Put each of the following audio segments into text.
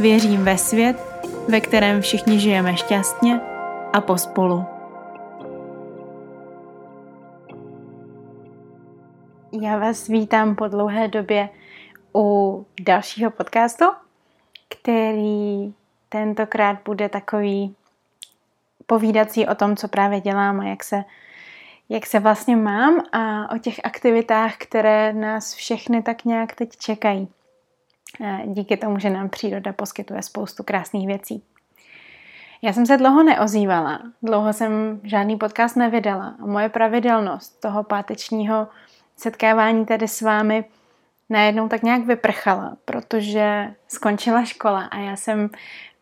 Věřím ve svět, ve kterém všichni žijeme šťastně a pospolu. Já vás vítám po dlouhé době u dalšího podcastu, který tentokrát bude takový povídací o tom, co právě dělám a jak se, jak se vlastně mám a o těch aktivitách, které nás všechny tak nějak teď čekají. Díky tomu, že nám příroda poskytuje spoustu krásných věcí. Já jsem se dlouho neozývala, dlouho jsem žádný podcast nevydala a moje pravidelnost toho pátečního setkávání tady s vámi najednou tak nějak vyprchala, protože skončila škola a já jsem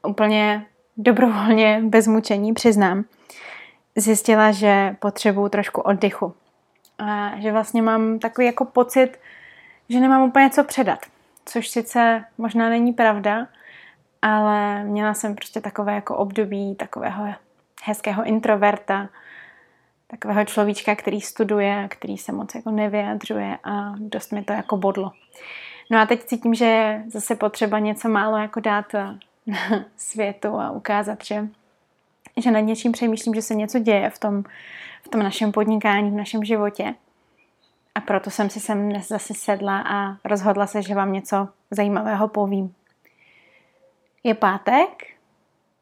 úplně dobrovolně, bez mučení, přiznám, zjistila, že potřebuju trošku oddychu. A že vlastně mám takový jako pocit, že nemám úplně co předat. Což sice možná není pravda, ale měla jsem prostě takové jako období takového hezkého introverta, takového človíčka, který studuje, který se moc jako nevyjadřuje a dost mi to jako bodlo. No a teď cítím, že je zase potřeba něco málo jako dát světu a ukázat, že, že nad něčím přemýšlím, že se něco děje v tom, v tom našem podnikání, v našem životě. A proto jsem si sem dnes zase sedla a rozhodla se, že vám něco zajímavého povím. Je pátek,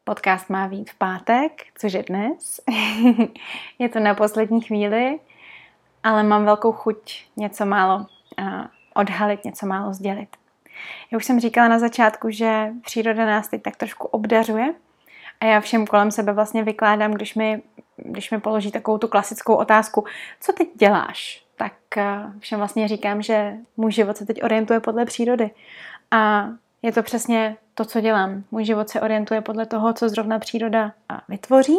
podcast má být v pátek, což je dnes. je to na poslední chvíli, ale mám velkou chuť něco málo odhalit, něco málo sdělit. Já už jsem říkala na začátku, že příroda nás teď tak trošku obdařuje a já všem kolem sebe vlastně vykládám, když mi, když mi položí takovou tu klasickou otázku, co teď děláš? Tak eh, všem vlastně říkám, že můj život se teď orientuje podle přírody. A je to přesně to, co dělám. Můj život se orientuje podle toho, co zrovna příroda vytvoří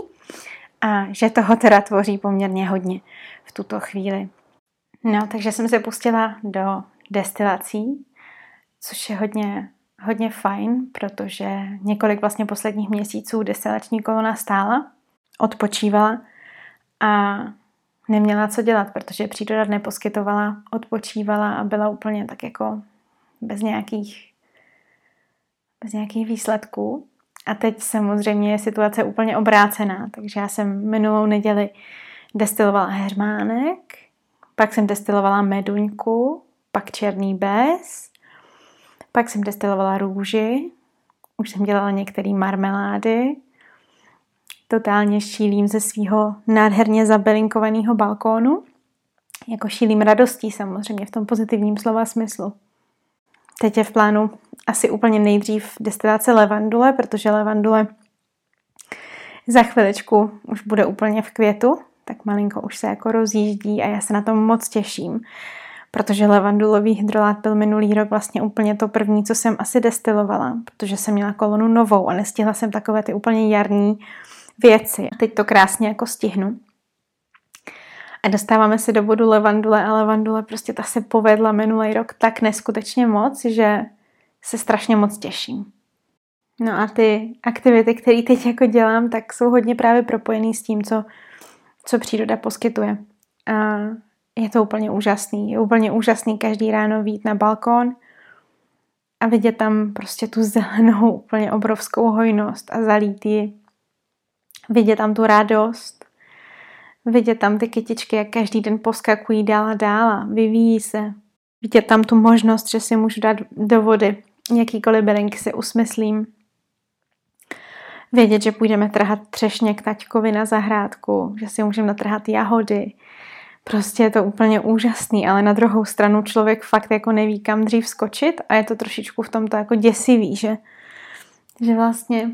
a že toho teda tvoří poměrně hodně v tuto chvíli. No, takže jsem se pustila do destilací což je hodně, hodně fajn, protože několik vlastně posledních měsíců destilační kolona stála, odpočívala a neměla co dělat, protože příroda neposkytovala, odpočívala a byla úplně tak jako bez nějakých, bez nějakých výsledků. A teď samozřejmě je situace úplně obrácená, takže já jsem minulou neděli destilovala hermánek, pak jsem destilovala meduňku, pak černý bez pak jsem destilovala růži, už jsem dělala některé marmelády, totálně šílím ze svého nádherně zabelinkovaného balkónu, jako šílím radostí samozřejmě v tom pozitivním slova smyslu. Teď je v plánu asi úplně nejdřív destilace levandule, protože levandule za chviličku už bude úplně v květu, tak malinko už se jako rozjíždí a já se na tom moc těším protože levandulový hydrolát byl minulý rok vlastně úplně to první, co jsem asi destilovala, protože jsem měla kolonu novou a nestihla jsem takové ty úplně jarní věci. Teď to krásně jako stihnu. A dostáváme se do bodu levandule a levandule prostě ta se povedla minulý rok tak neskutečně moc, že se strašně moc těším. No a ty aktivity, které teď jako dělám, tak jsou hodně právě propojený s tím, co, co příroda poskytuje. A je to úplně úžasný. Je úplně úžasný každý ráno vít na balkón a vidět tam prostě tu zelenou, úplně obrovskou hojnost a zalít ji. Vidět tam tu radost. Vidět tam ty kytičky, jak každý den poskakují dál a dál a vyvíjí se. Vidět tam tu možnost, že si můžu dát do vody jakýkoliv bylinky si usmyslím. Vědět, že půjdeme trhat třešně k taťkovi na zahrádku, že si můžeme natrhat jahody, Prostě je to úplně úžasný, ale na druhou stranu člověk fakt jako neví, kam dřív skočit a je to trošičku v tomto jako děsivý, že, že vlastně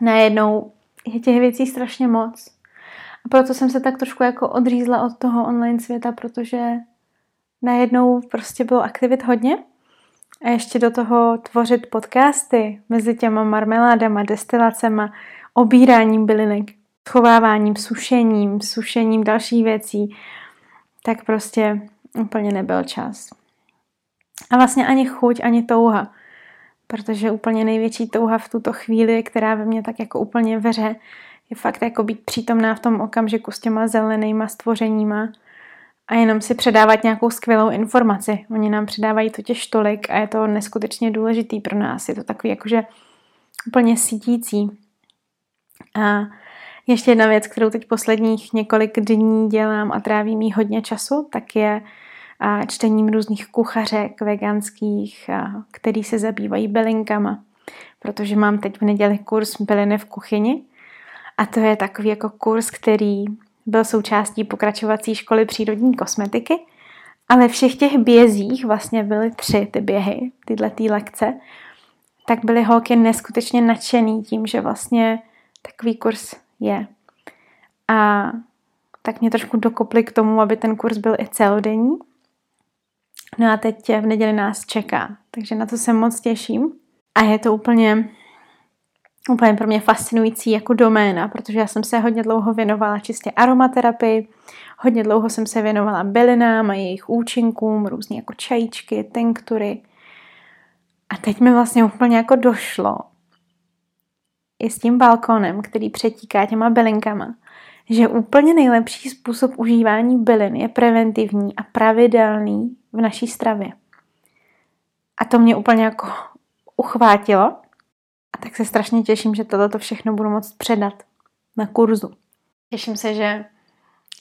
najednou je těch věcí strašně moc. A proto jsem se tak trošku jako odřízla od toho online světa, protože najednou prostě bylo aktivit hodně A ještě do toho tvořit podcasty mezi těma marmeládama, destilacema, obíráním bylinek, schováváním, sušením, sušením dalších věcí, tak prostě úplně nebyl čas. A vlastně ani chuť, ani touha. Protože úplně největší touha v tuto chvíli, která ve mně tak jako úplně veře, je fakt jako být přítomná v tom okamžiku s těma zelenýma stvořeníma a jenom si předávat nějakou skvělou informaci. Oni nám předávají totiž tolik a je to neskutečně důležitý pro nás. Je to takový jakože úplně sítící. A ještě jedna věc, kterou teď posledních několik dní dělám a tráví mi hodně času, tak je čtením různých kuchařek veganských, který se zabývají bylinkama. Protože mám teď v neděli kurz byliny v kuchyni a to je takový jako kurz, který byl součástí pokračovací školy přírodní kosmetiky, ale všech těch bězích, vlastně byly tři ty běhy, tyhle tý lekce, tak byly holky neskutečně nadšený tím, že vlastně takový kurz je. A tak mě trošku dokopli k tomu, aby ten kurz byl i celodenní. No a teď v neděli nás čeká, takže na to se moc těším. A je to úplně, úplně pro mě fascinující jako doména, protože já jsem se hodně dlouho věnovala čistě aromaterapii, hodně dlouho jsem se věnovala bylinám a jejich účinkům, různé jako čajíčky, tinktury. A teď mi vlastně úplně jako došlo, i s tím balkónem, který přetíká těma bylinkama, že úplně nejlepší způsob užívání bylin je preventivní a pravidelný v naší stravě. A to mě úplně jako uchvátilo. A tak se strašně těším, že toto všechno budu moct předat na kurzu. Těším se, že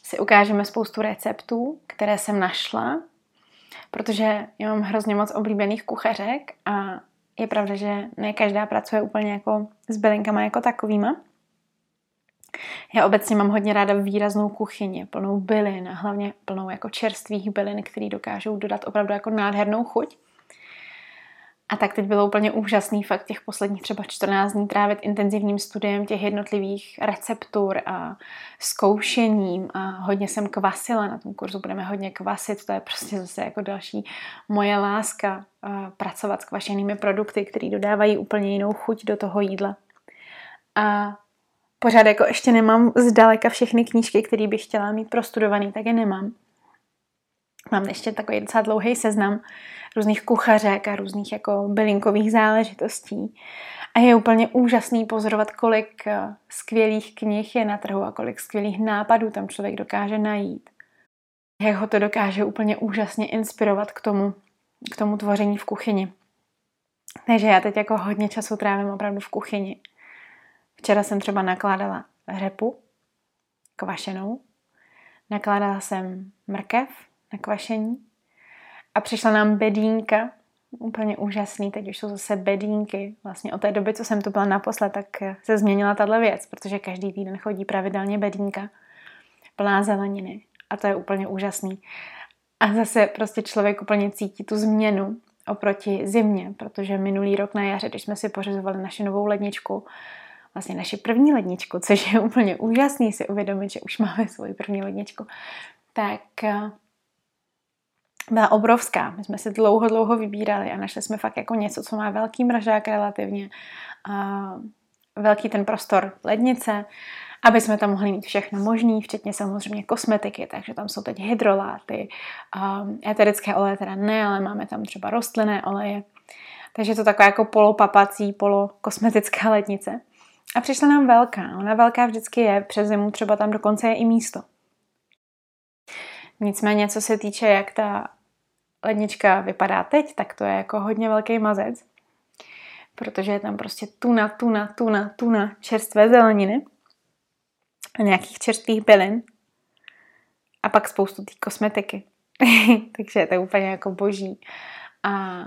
si ukážeme spoustu receptů, které jsem našla, protože já mám hrozně moc oblíbených kuchařek a je pravda, že ne každá pracuje úplně jako s bylinkama jako takovýma. Já obecně mám hodně ráda výraznou kuchyni, plnou bylin a hlavně plnou jako čerstvých bylin, které dokážou dodat opravdu jako nádhernou chuť. A tak teď bylo úplně úžasný fakt těch posledních třeba 14 dní trávit intenzivním studiem těch jednotlivých receptur a zkoušením a hodně jsem kvasila na tom kurzu, budeme hodně kvasit, to je prostě zase jako další moje láska pracovat s kvašenými produkty, které dodávají úplně jinou chuť do toho jídla. A pořád jako ještě nemám zdaleka všechny knížky, které bych chtěla mít prostudovaný, tak je nemám. Mám ještě takový docela dlouhý seznam různých kuchařek a různých jako bylinkových záležitostí. A je úplně úžasný pozorovat, kolik eh, skvělých knih je na trhu a kolik skvělých nápadů tam člověk dokáže najít. Jak ho to dokáže úplně úžasně inspirovat k tomu, k tomu tvoření v kuchyni. Takže já teď jako hodně času trávím opravdu v kuchyni. Včera jsem třeba nakládala řepu kvašenou, nakládala jsem mrkev na kvašení a přišla nám bedínka, úplně úžasný, teď už jsou zase bedínky. Vlastně od té doby, co jsem tu byla naposled, tak se změnila tahle věc, protože každý týden chodí pravidelně bedínka plná zeleniny a to je úplně úžasný. A zase prostě člověk úplně cítí tu změnu oproti zimě, protože minulý rok na jaře, když jsme si pořizovali naši novou ledničku, vlastně naši první ledničku, což je úplně úžasný si uvědomit, že už máme svoji první ledničku, tak eh, byla obrovská. My jsme si dlouho, dlouho vybírali a našli jsme fakt jako něco, co má velký mražák relativně, a velký ten prostor lednice, aby jsme tam mohli mít všechno možné, včetně samozřejmě kosmetiky, takže tam jsou teď hydroláty, eterické oleje teda ne, ale máme tam třeba rostlinné oleje, takže je to taková jako polopapací, polokosmetická lednice. A přišla nám velká. Ona velká vždycky je, přes zimu třeba tam dokonce je i místo. Nicméně, co se týče, jak ta lednička vypadá teď, tak to je jako hodně velký mazec, protože je tam prostě tuna, tuna, tuna, tuna čerstvé zeleniny a nějakých čerstvých bylin a pak spoustu té kosmetiky. Takže to je úplně jako boží. A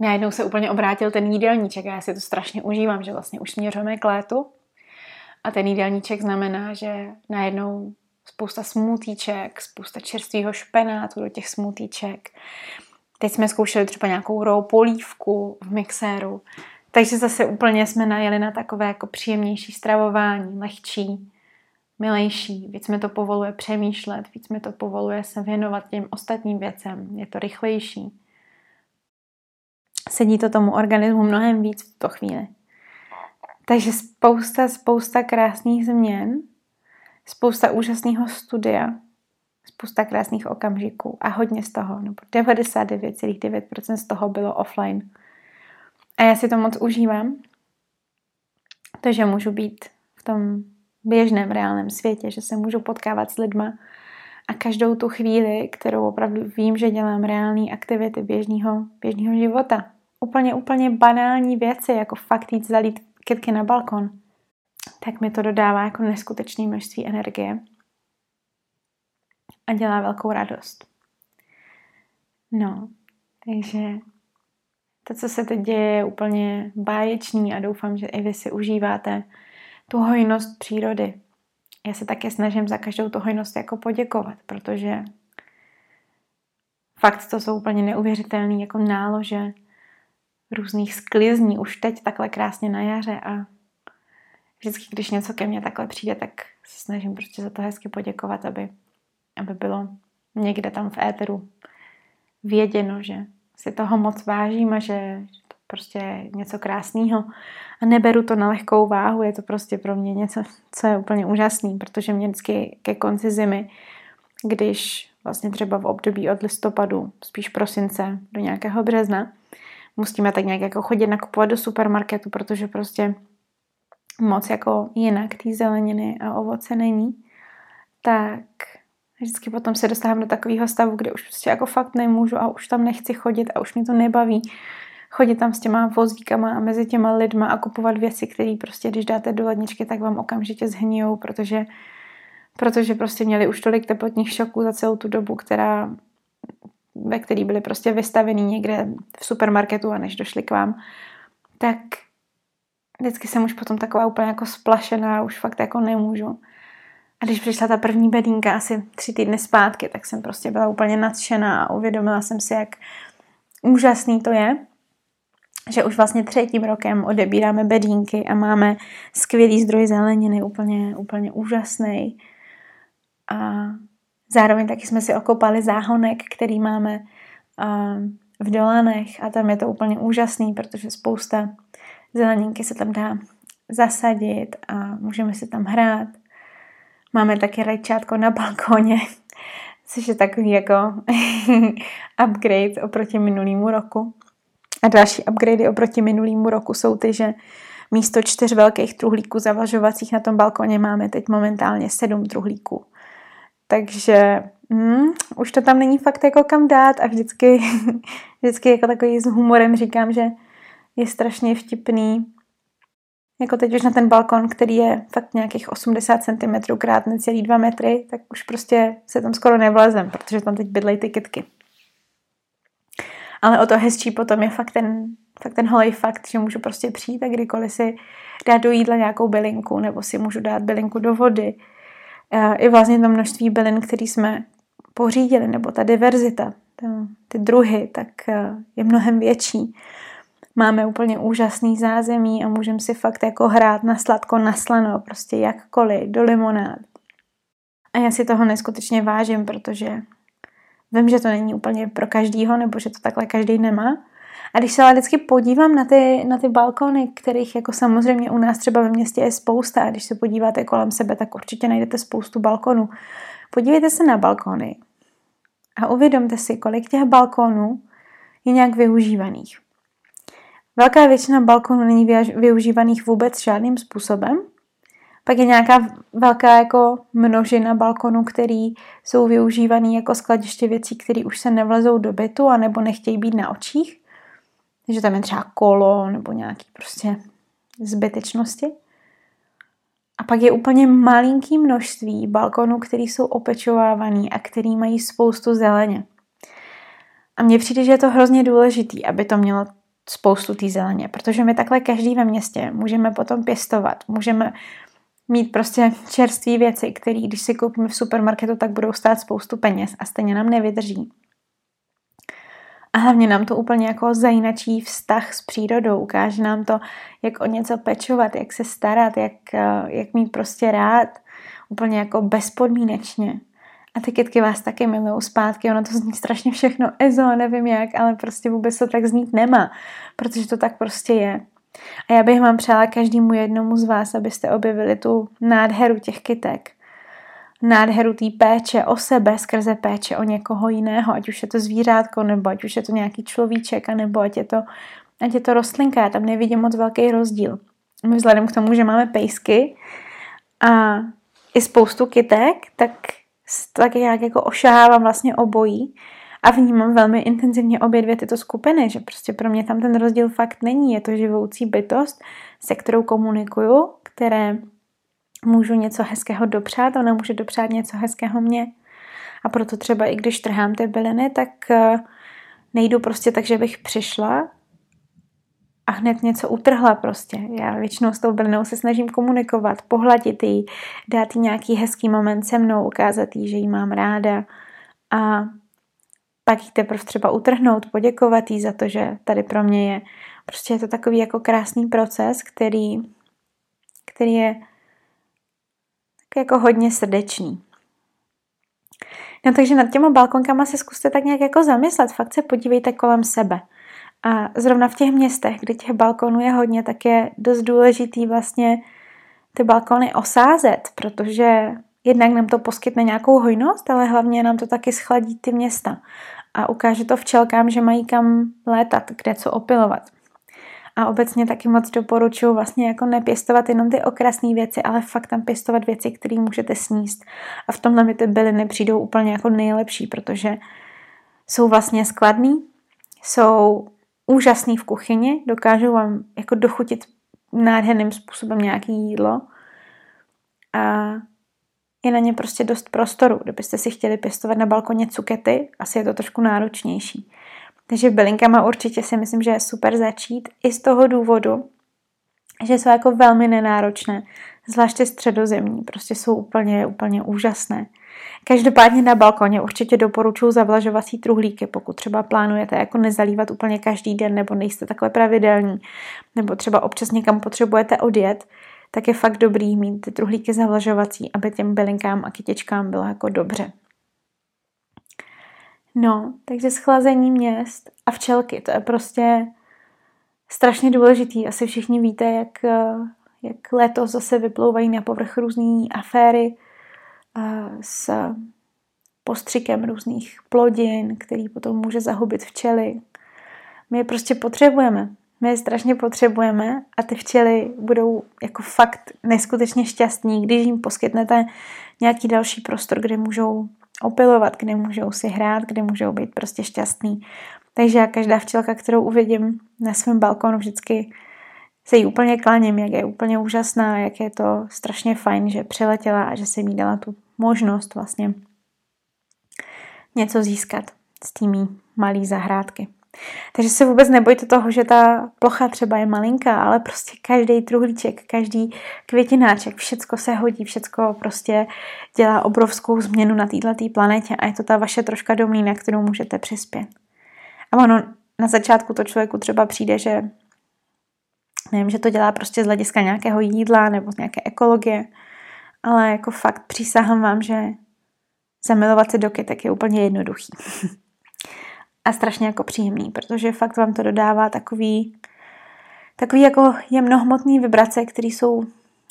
najednou se úplně obrátil ten jídelníček a já si to strašně užívám, že vlastně už směřujeme k létu a ten jídelníček znamená, že najednou spousta smutíček, spousta čerstvého špenátu do těch smutíček. Teď jsme zkoušeli třeba nějakou rou polívku v mixéru. Takže zase úplně jsme najeli na takové jako příjemnější stravování, lehčí, milejší. Víc mi to povoluje přemýšlet, víc mi to povoluje se věnovat těm ostatním věcem. Je to rychlejší. Sedí to tomu organismu mnohem víc v tuto chvíli. Takže spousta, spousta krásných změn, spousta úžasného studia, spousta krásných okamžiků a hodně z toho, nebo 99,9% z toho bylo offline. A já si to moc užívám, to, že můžu být v tom běžném reálném světě, že se můžu potkávat s lidma a každou tu chvíli, kterou opravdu vím, že dělám reální aktivity běžného, běžného života. Úplně, úplně banální věci, jako fakt jít zalít kytky na balkon, tak mi to dodává jako neskutečné množství energie a dělá velkou radost. No, takže to, co se teď děje, je úplně báječný a doufám, že i vy si užíváte tu hojnost přírody. Já se také snažím za každou tu hojnost jako poděkovat, protože fakt to jsou úplně neuvěřitelné jako nálože různých sklizní už teď takhle krásně na jaře a vždycky, když něco ke mně takhle přijde, tak se snažím prostě za to hezky poděkovat, aby, aby bylo někde tam v éteru věděno, že si toho moc vážím a že to prostě je něco krásného. A neberu to na lehkou váhu, je to prostě pro mě něco, co je úplně úžasný, protože mě vždycky ke konci zimy, když vlastně třeba v období od listopadu, spíš prosince do nějakého března, musíme tak nějak jako chodit nakupovat do supermarketu, protože prostě moc jako jinak té zeleniny a ovoce není, tak vždycky potom se dostávám do takového stavu, kde už prostě jako fakt nemůžu a už tam nechci chodit a už mě to nebaví chodit tam s těma vozíkama a mezi těma lidma a kupovat věci, které prostě, když dáte do ledničky, tak vám okamžitě zhnijou, protože, protože prostě měli už tolik teplotních šoků za celou tu dobu, která, ve který byly prostě vystavený někde v supermarketu a než došli k vám, tak vždycky jsem už potom taková úplně jako splašená, už fakt jako nemůžu. A když přišla ta první bedínka asi tři týdny zpátky, tak jsem prostě byla úplně nadšená a uvědomila jsem si, jak úžasný to je, že už vlastně třetím rokem odebíráme bedínky a máme skvělý zdroj zeleniny, úplně, úplně úžasný. A zároveň taky jsme si okopali záhonek, který máme v Dolanech a tam je to úplně úžasný, protože spousta zeleninky se tam dá zasadit a můžeme si tam hrát. Máme taky rajčátko na balkoně, což je takový jako upgrade oproti minulému roku. A další upgradey oproti minulému roku jsou ty, že místo čtyř velkých truhlíků zavlažovacích na tom balkoně máme teď momentálně sedm truhlíků. Takže hmm, už to tam není fakt jako kam dát a vždycky, vždycky jako takový s humorem říkám, že je strašně vtipný, jako teď už na ten balkon, který je fakt nějakých 80 cm krát necelý 2 metry, tak už prostě se tam skoro nevlezem, protože tam teď bydlejí ty kytky. Ale o to hezčí potom je fakt ten, fakt ten holej fakt, že můžu prostě přijít a kdykoliv si dát do jídla nějakou bylinku, nebo si můžu dát bylinku do vody. I vlastně to množství bylin, který jsme pořídili, nebo ta diverzita, ty druhy, tak eh, je mnohem větší. Máme úplně úžasný zázemí a můžeme si fakt jako hrát na sladko, na slano, prostě jakkoliv, do limonád. A já si toho neskutečně vážím, protože Vím, že to není úplně pro každýho, nebo že to takhle každý nemá. A když se ale vždycky podívám na ty, na ty balkony, kterých jako samozřejmě u nás třeba ve městě je spousta, a když se podíváte kolem sebe, tak určitě najdete spoustu balkonů. Podívejte se na balkony a uvědomte si, kolik těch balkonů je nějak využívaných. Velká většina balkonů není využívaných vůbec žádným způsobem pak je nějaká velká jako množina balkonů, který jsou využívaný jako skladiště věcí, které už se nevlezou do bytu a nebo nechtějí být na očích. Takže tam je třeba kolo nebo nějaký prostě zbytečnosti. A pak je úplně malinký množství balkonů, které jsou opečovávaný a který mají spoustu zeleně. A mně přijde, že je to hrozně důležitý, aby to mělo spoustu té zeleně, protože my takhle každý ve městě můžeme potom pěstovat, můžeme mít prostě čerstvé věci, které když si koupíme v supermarketu, tak budou stát spoustu peněz a stejně nám nevydrží. A hlavně nám to úplně jako zajinačí vztah s přírodou. Ukáže nám to, jak o něco pečovat, jak se starat, jak, jak mít prostě rád. Úplně jako bezpodmínečně. A ty kytky vás taky milují zpátky, ono to zní strašně všechno ezo, nevím jak, ale prostě vůbec to tak znít nemá, protože to tak prostě je. A já bych vám přála každému jednomu z vás, abyste objevili tu nádheru těch kytek. Nádheru té péče o sebe skrze péče o někoho jiného, ať už je to zvířátko, nebo ať už je to nějaký človíček, nebo ať je to, ať je to rostlinka. Já tam nevidím moc velký rozdíl. My vzhledem k tomu, že máme pejsky a i spoustu kytek, tak tak nějak jako ošahávám vlastně obojí a vnímám velmi intenzivně obě dvě tyto skupiny, že prostě pro mě tam ten rozdíl fakt není. Je to živoucí bytost, se kterou komunikuju, které můžu něco hezkého dopřát, ona může dopřát něco hezkého mě. A proto třeba i když trhám ty byliny, tak eh, nejdu prostě tak, že bych přišla a hned něco utrhla prostě. Já většinou s tou bylinou se snažím komunikovat, pohladit jí, dát jí nějaký hezký moment se mnou, ukázat jí, že jí mám ráda a pak jí teprve třeba utrhnout, poděkovat jí za to, že tady pro mě je. Prostě je to takový jako krásný proces, který, který je jako hodně srdečný. No takže nad těma balkonkama se zkuste tak nějak jako zamyslet, fakt se podívejte kolem sebe. A zrovna v těch městech, kde těch balkonů je hodně, tak je dost důležitý vlastně ty balkony osázet, protože jednak nám to poskytne nějakou hojnost, ale hlavně nám to taky schladí ty města a ukáže to včelkám, že mají kam létat, kde co opilovat. A obecně taky moc doporučuji vlastně jako nepěstovat jenom ty okrasné věci, ale fakt tam pěstovat věci, které můžete sníst. A v tomhle mi ty byliny přijdou úplně jako nejlepší, protože jsou vlastně skladný, jsou úžasný v kuchyni, dokážou vám jako dochutit nádherným způsobem nějaké jídlo a je na ně prostě dost prostoru. Kdybyste si chtěli pěstovat na balkoně cukety, asi je to trošku náročnější. Takže bylinkama určitě si myslím, že je super začít i z toho důvodu, že jsou jako velmi nenáročné, zvláště středozemní, prostě jsou úplně, úplně úžasné. Každopádně na balkoně určitě doporučuji zavlažovací truhlíky, pokud třeba plánujete jako nezalívat úplně každý den nebo nejste takhle pravidelní, nebo třeba občas někam potřebujete odjet, tak je fakt dobrý mít ty truhlíky zavlažovací, aby těm bylinkám a kytičkám bylo jako dobře. No, takže schlazení měst a včelky, to je prostě strašně důležitý. Asi všichni víte, jak, jak letos zase vyplouvají na povrch různé aféry s postřikem různých plodin, který potom může zahubit včely. My je prostě potřebujeme. My je strašně potřebujeme a ty včely budou jako fakt neskutečně šťastní, když jim poskytnete nějaký další prostor, kde můžou opilovat, kde můžou si hrát, kde můžou být prostě šťastný. Takže já každá včelka, kterou uvidím na svém balkonu, vždycky se jí úplně klaním, jak je úplně úžasná, jak je to strašně fajn, že přiletěla a že se mi dala tu možnost vlastně něco získat z tými malý zahrádky. Takže se vůbec nebojte toho, že ta plocha třeba je malinká, ale prostě každý truhlíček, každý květináček, všecko se hodí, všecko prostě dělá obrovskou změnu na této planetě a je to ta vaše troška do mlína, kterou můžete přispět. A ono na začátku to člověku třeba přijde, že nevím, že to dělá prostě z hlediska nějakého jídla nebo z nějaké ekologie, ale jako fakt přísahám vám, že zamilovat se do kytek je úplně jednoduchý. a strašně jako příjemný, protože fakt vám to dodává takový, takový jako jemnohmotný vibrace, které jsou,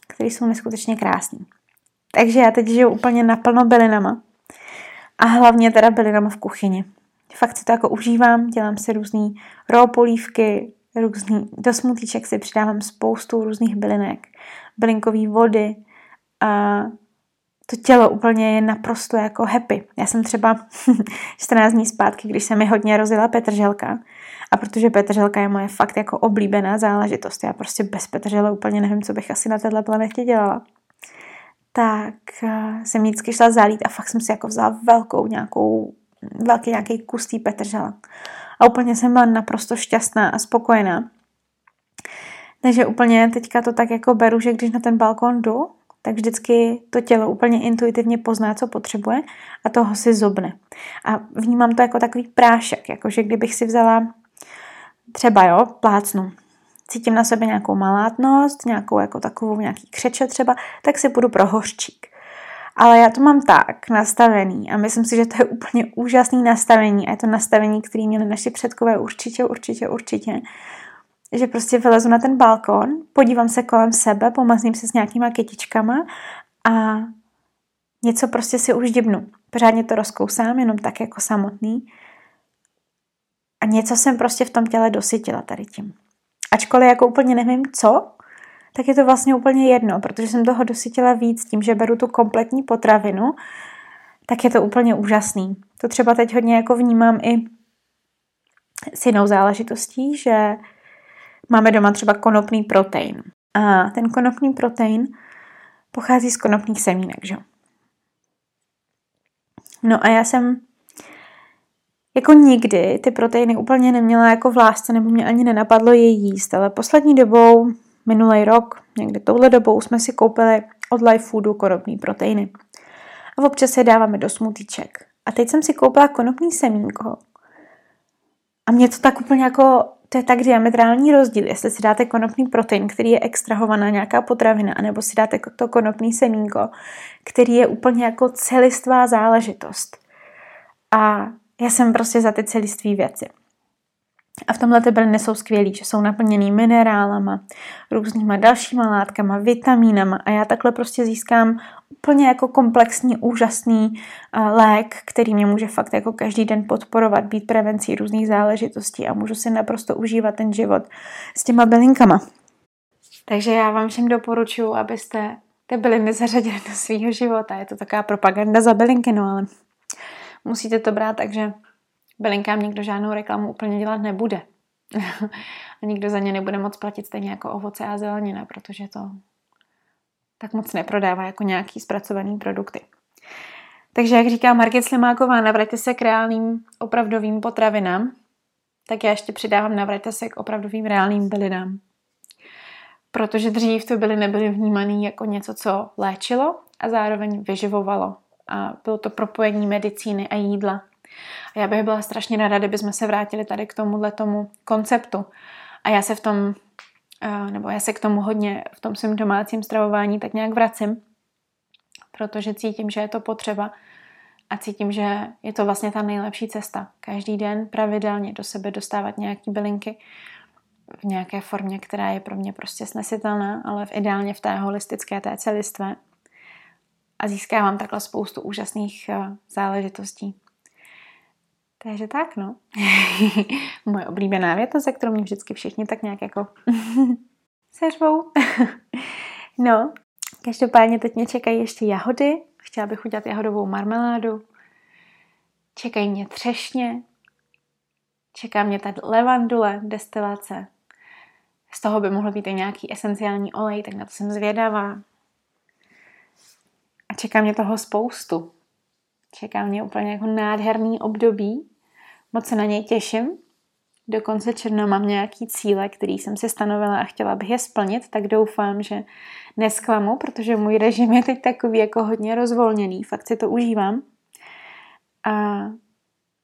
které jsou neskutečně krásné. Takže já teď žiju úplně naplno bylinama. A hlavně teda bylinama v kuchyni. Fakt si to jako užívám, dělám si různý raw polívky, různý, do smutíček si přidávám spoustu různých bylinek, bylinkový vody a to tělo úplně je naprosto jako happy. Já jsem třeba 14 dní zpátky, když se mi hodně rozjela petrželka, a protože petrželka je moje fakt jako oblíbená záležitost, já prostě bez petržele úplně nevím, co bych asi na této planetě dělala, tak eh, jsem vždycky šla zalít a fakt jsem si jako vzala velkou nějakou, velký nějaký kus té petržela. A úplně jsem byla naprosto šťastná a spokojená. Takže úplně teďka to tak jako beru, že když na ten balkon jdu, tak vždycky to tělo úplně intuitivně pozná, co potřebuje a toho si zobne. A vnímám to jako takový prášek, jakože kdybych si vzala třeba, jo, plácnu, cítím na sebe nějakou malátnost, nějakou jako takovou, nějaký křeče třeba, tak si půjdu pro hořčík. Ale já to mám tak nastavený a myslím si, že to je úplně úžasný nastavení a je to nastavení, které měli naši předkové určitě, určitě, určitě. Že prostě vylezu na ten balkon, podívám se kolem sebe, pomazním se s nějakýma kytičkama a něco prostě si už dibnu. Pořádně to rozkousám, jenom tak jako samotný. A něco jsem prostě v tom těle dosytila tady tím. Ačkoliv jako úplně nevím co, tak je to vlastně úplně jedno, protože jsem toho dosytila víc tím, že beru tu kompletní potravinu, tak je to úplně úžasný. To třeba teď hodně jako vnímám i s jinou záležitostí, že máme doma třeba konopný protein. A ten konopný protein pochází z konopných semínek, že? No a já jsem jako nikdy ty proteiny úplně neměla jako v lásce, nebo mě ani nenapadlo je jíst, ale poslední dobou minulý rok, někdy touhle dobou, jsme si koupili od Life Foodu konopný proteiny. A občas je dáváme do smutíček. A teď jsem si koupila konopný semínko. A mě to tak úplně jako, to je tak diametrální rozdíl, jestli si dáte konopný protein, který je extrahovaná nějaká potravina, anebo si dáte to konopný semínko, který je úplně jako celistvá záležitost. A já jsem prostě za ty celistvé věci. A v tomhle ty byliny jsou skvělý, že jsou naplněný minerálama, různýma dalšíma látkama, vitamínama a já takhle prostě získám úplně jako komplexní, úžasný lék, který mě může fakt jako každý den podporovat, být prevencí různých záležitostí a můžu si naprosto užívat ten život s těma bylinkama. Takže já vám všem doporučuji, abyste ty byliny zařadili do svého života. Je to taková propaganda za bylinky, no ale musíte to brát takže bylinkám nikdo žádnou reklamu úplně dělat nebude. a nikdo za ně nebude moc platit stejně jako ovoce a zelenina, protože to tak moc neprodává jako nějaký zpracovaný produkty. Takže jak říká Margit Slimáková, navraťte se k reálným opravdovým potravinám, tak já ještě přidávám navraťte se k opravdovým reálným bylinám. Protože dřív to byly nebyly vnímaný jako něco, co léčilo a zároveň vyživovalo. A bylo to propojení medicíny a jídla a já bych byla strašně ráda, kdyby jsme se vrátili tady k tomuhle tomu konceptu. A já se v tom, eh, nebo já se k tomu hodně v tom svém domácím stravování tak nějak vracím, protože cítím, že je to potřeba a cítím, že je to vlastně ta nejlepší cesta. Každý den pravidelně do sebe dostávat nějaký bylinky v nějaké formě, která je pro mě prostě snesitelná, ale v ideálně v té holistické, té celistvé. A získávám takhle spoustu úžasných eh, záležitostí. Takže tak, no. Moje oblíbená věta, se kterou mě vždycky všichni tak nějak jako seřvou. no, každopádně teď mě čekají ještě jahody. Chtěla bych udělat jahodovou marmeládu. Čekají mě třešně. Čeká mě tady levandule, destilace. Z toho by mohl být i nějaký esenciální olej, tak na to jsem zvědavá. A čeká mě toho spoustu. Čeká mě úplně jako nádherný období. Moc se na něj těším. Do konce června mám nějaký cíle, který jsem si stanovila a chtěla bych je splnit, tak doufám, že nesklamu, protože můj režim je teď takový jako hodně rozvolněný, fakt si to užívám. A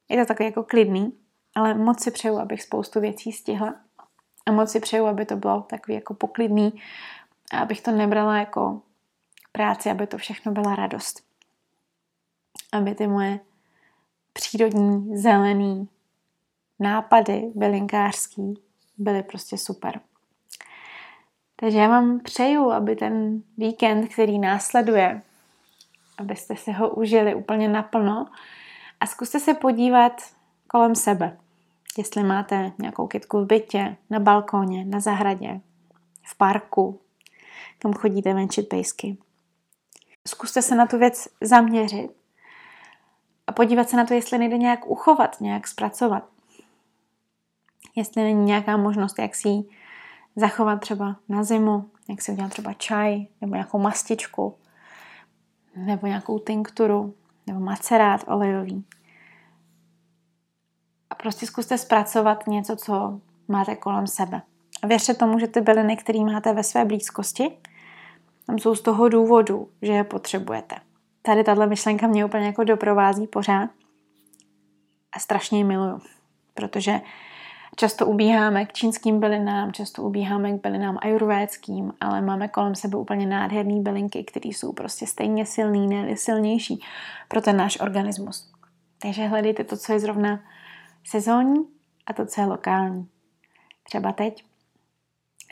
je to takový jako klidný, ale moc si přeju, abych spoustu věcí stihla a moc si přeju, aby to bylo takový jako poklidný a abych to nebrala jako práci, aby to všechno byla radost aby ty moje přírodní, zelený nápady bylinkářský byly prostě super. Takže já vám přeju, aby ten víkend, který následuje, abyste si ho užili úplně naplno a zkuste se podívat kolem sebe. Jestli máte nějakou kytku v bytě, na balkóně, na zahradě, v parku, kam chodíte venčit pejsky. Zkuste se na tu věc zaměřit podívat se na to, jestli nejde nějak uchovat, nějak zpracovat. Jestli není nějaká možnost, jak si ji zachovat třeba na zimu, jak si udělat třeba čaj, nebo nějakou mastičku, nebo nějakou tinkturu, nebo macerát olejový. A prostě zkuste zpracovat něco, co máte kolem sebe. A věřte tomu, že ty byliny, které máte ve své blízkosti, tam jsou z toho důvodu, že je potřebujete tady tahle myšlenka mě úplně jako doprovází pořád a strašně ji miluju, protože Často ubíháme k čínským bylinám, často ubíháme k bylinám ajurvédským, ale máme kolem sebe úplně nádherné bylinky, které jsou prostě stejně silný, ne silnější pro ten náš organismus. Takže hledejte to, co je zrovna sezónní a to, co je lokální. Třeba teď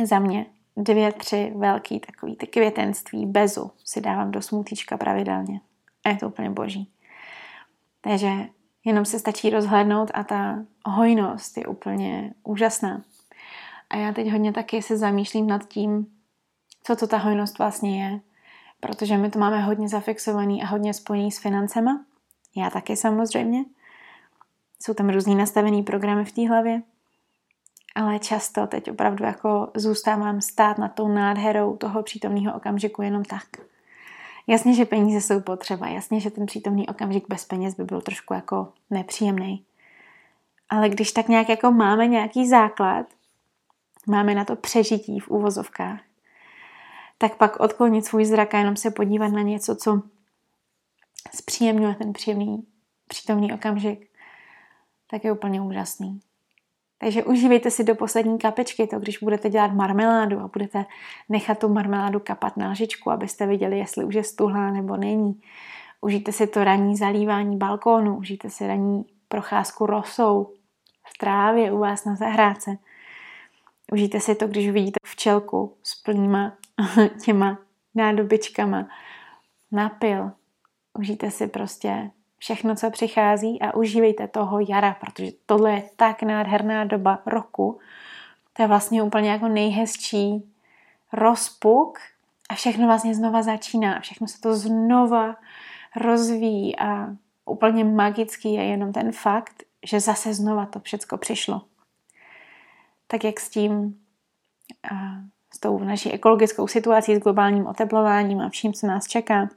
za mě dvě, tři velký takový ty květenství bezu si dávám do smutíčka pravidelně. A je to úplně boží. Takže jenom se stačí rozhlednout a ta hojnost je úplně úžasná. A já teď hodně taky se zamýšlím nad tím, co to ta hojnost vlastně je, protože my to máme hodně zafixovaný a hodně spojený s financema. Já taky samozřejmě. Jsou tam různý nastavený programy v té hlavě. Ale často teď opravdu jako zůstávám stát nad tou nádherou toho přítomného okamžiku jenom tak. Jasně, že peníze jsou potřeba, jasně, že ten přítomný okamžik bez peněz by byl trošku jako nepříjemný. Ale když tak nějak jako máme nějaký základ, máme na to přežití v úvozovkách, tak pak odklonit svůj zrak a jenom se podívat na něco, co zpříjemňuje ten příjemný přítomný okamžik, tak je úplně úžasný. Takže užívejte si do poslední kapečky to, když budete dělat marmeládu a budete nechat tu marmeládu kapat na lžičku, abyste viděli, jestli už je stuhlá nebo není. Užijte si to ranní zalívání balkónu, užijte si ranní procházku rosou v trávě u vás na zahrádce. Užijte si to, když vidíte včelku s plnýma těma nádobičkama napil. Užijte si prostě všechno, co přichází a užívejte toho jara, protože tohle je tak nádherná doba roku. To je vlastně úplně jako nejhezčí rozpuk a všechno vlastně znova začíná. Všechno se to znova rozvíjí a úplně magický je jenom ten fakt, že zase znova to všechno přišlo. Tak jak s tím, s tou naší ekologickou situací, s globálním oteplováním a vším, co nás čeká,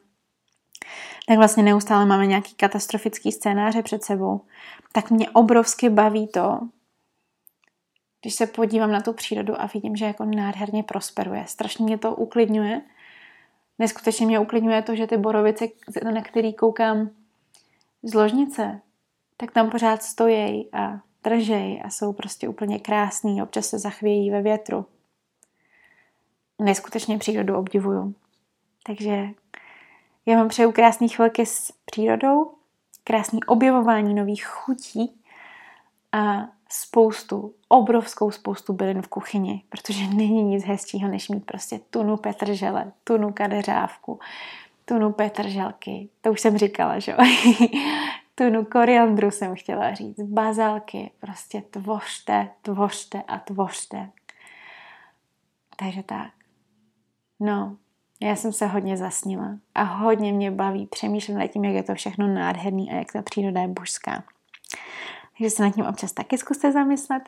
tak vlastně neustále máme nějaký katastrofický scénáře před sebou, tak mě obrovsky baví to, když se podívám na tu přírodu a vidím, že jako nádherně prosperuje. Strašně mě to uklidňuje. Neskutečně mě uklidňuje to, že ty borovice, na který koukám z ložnice, tak tam pořád stojí a držej a jsou prostě úplně krásný. Občas se zachvějí ve větru. Neskutečně přírodu obdivuju. Takže já vám přeju krásné chvilky s přírodou, krásný objevování nových chutí a spoustu, obrovskou spoustu bylin v kuchyni, protože není nic hezčího, než mít prostě tunu petržele, tunu kadeřávku, tunu petrželky, to už jsem říkala, že tunu koriandru jsem chtěla říct, bazalky, prostě tvořte, tvořte a tvořte. Takže tak. No, já jsem se hodně zasnila a hodně mě baví přemýšlet nad tím, jak je to všechno nádherný a jak ta příroda je božská. Takže se nad tím občas taky zkuste zamyslet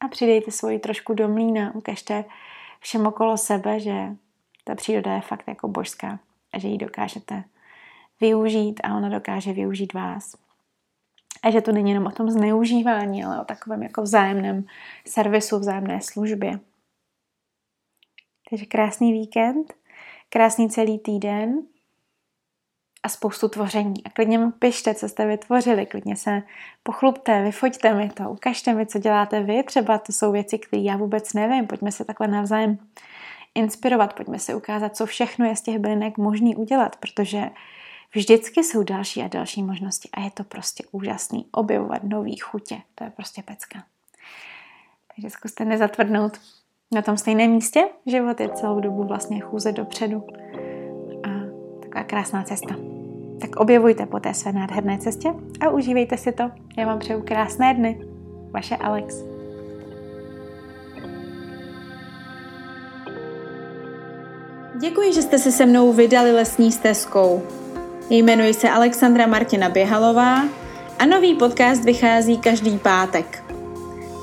a přidejte svoji trošku do mlína, ukažte všem okolo sebe, že ta příroda je fakt jako božská a že ji dokážete využít a ona dokáže využít vás. A že to není jenom o tom zneužívání, ale o takovém jako vzájemném servisu, vzájemné službě. Takže krásný víkend krásný celý týden a spoustu tvoření. A klidně mi pište, co jste vytvořili, klidně se pochlupte, vyfoďte mi to, ukažte mi, co děláte vy, třeba to jsou věci, které já vůbec nevím, pojďme se takhle navzájem inspirovat, pojďme si ukázat, co všechno je z těch bylinek možný udělat, protože vždycky jsou další a další možnosti a je to prostě úžasný objevovat nový chutě, to je prostě pecka. Takže zkuste nezatvrdnout na tom stejném místě. Život je celou dobu vlastně chůze dopředu. A taková krásná cesta. Tak objevujte po té své nádherné cestě a užívejte si to. Já vám přeju krásné dny. Vaše Alex. Děkuji, že jste se se mnou vydali lesní stezkou. Jmenuji se Alexandra Martina Běhalová a nový podcast vychází každý pátek.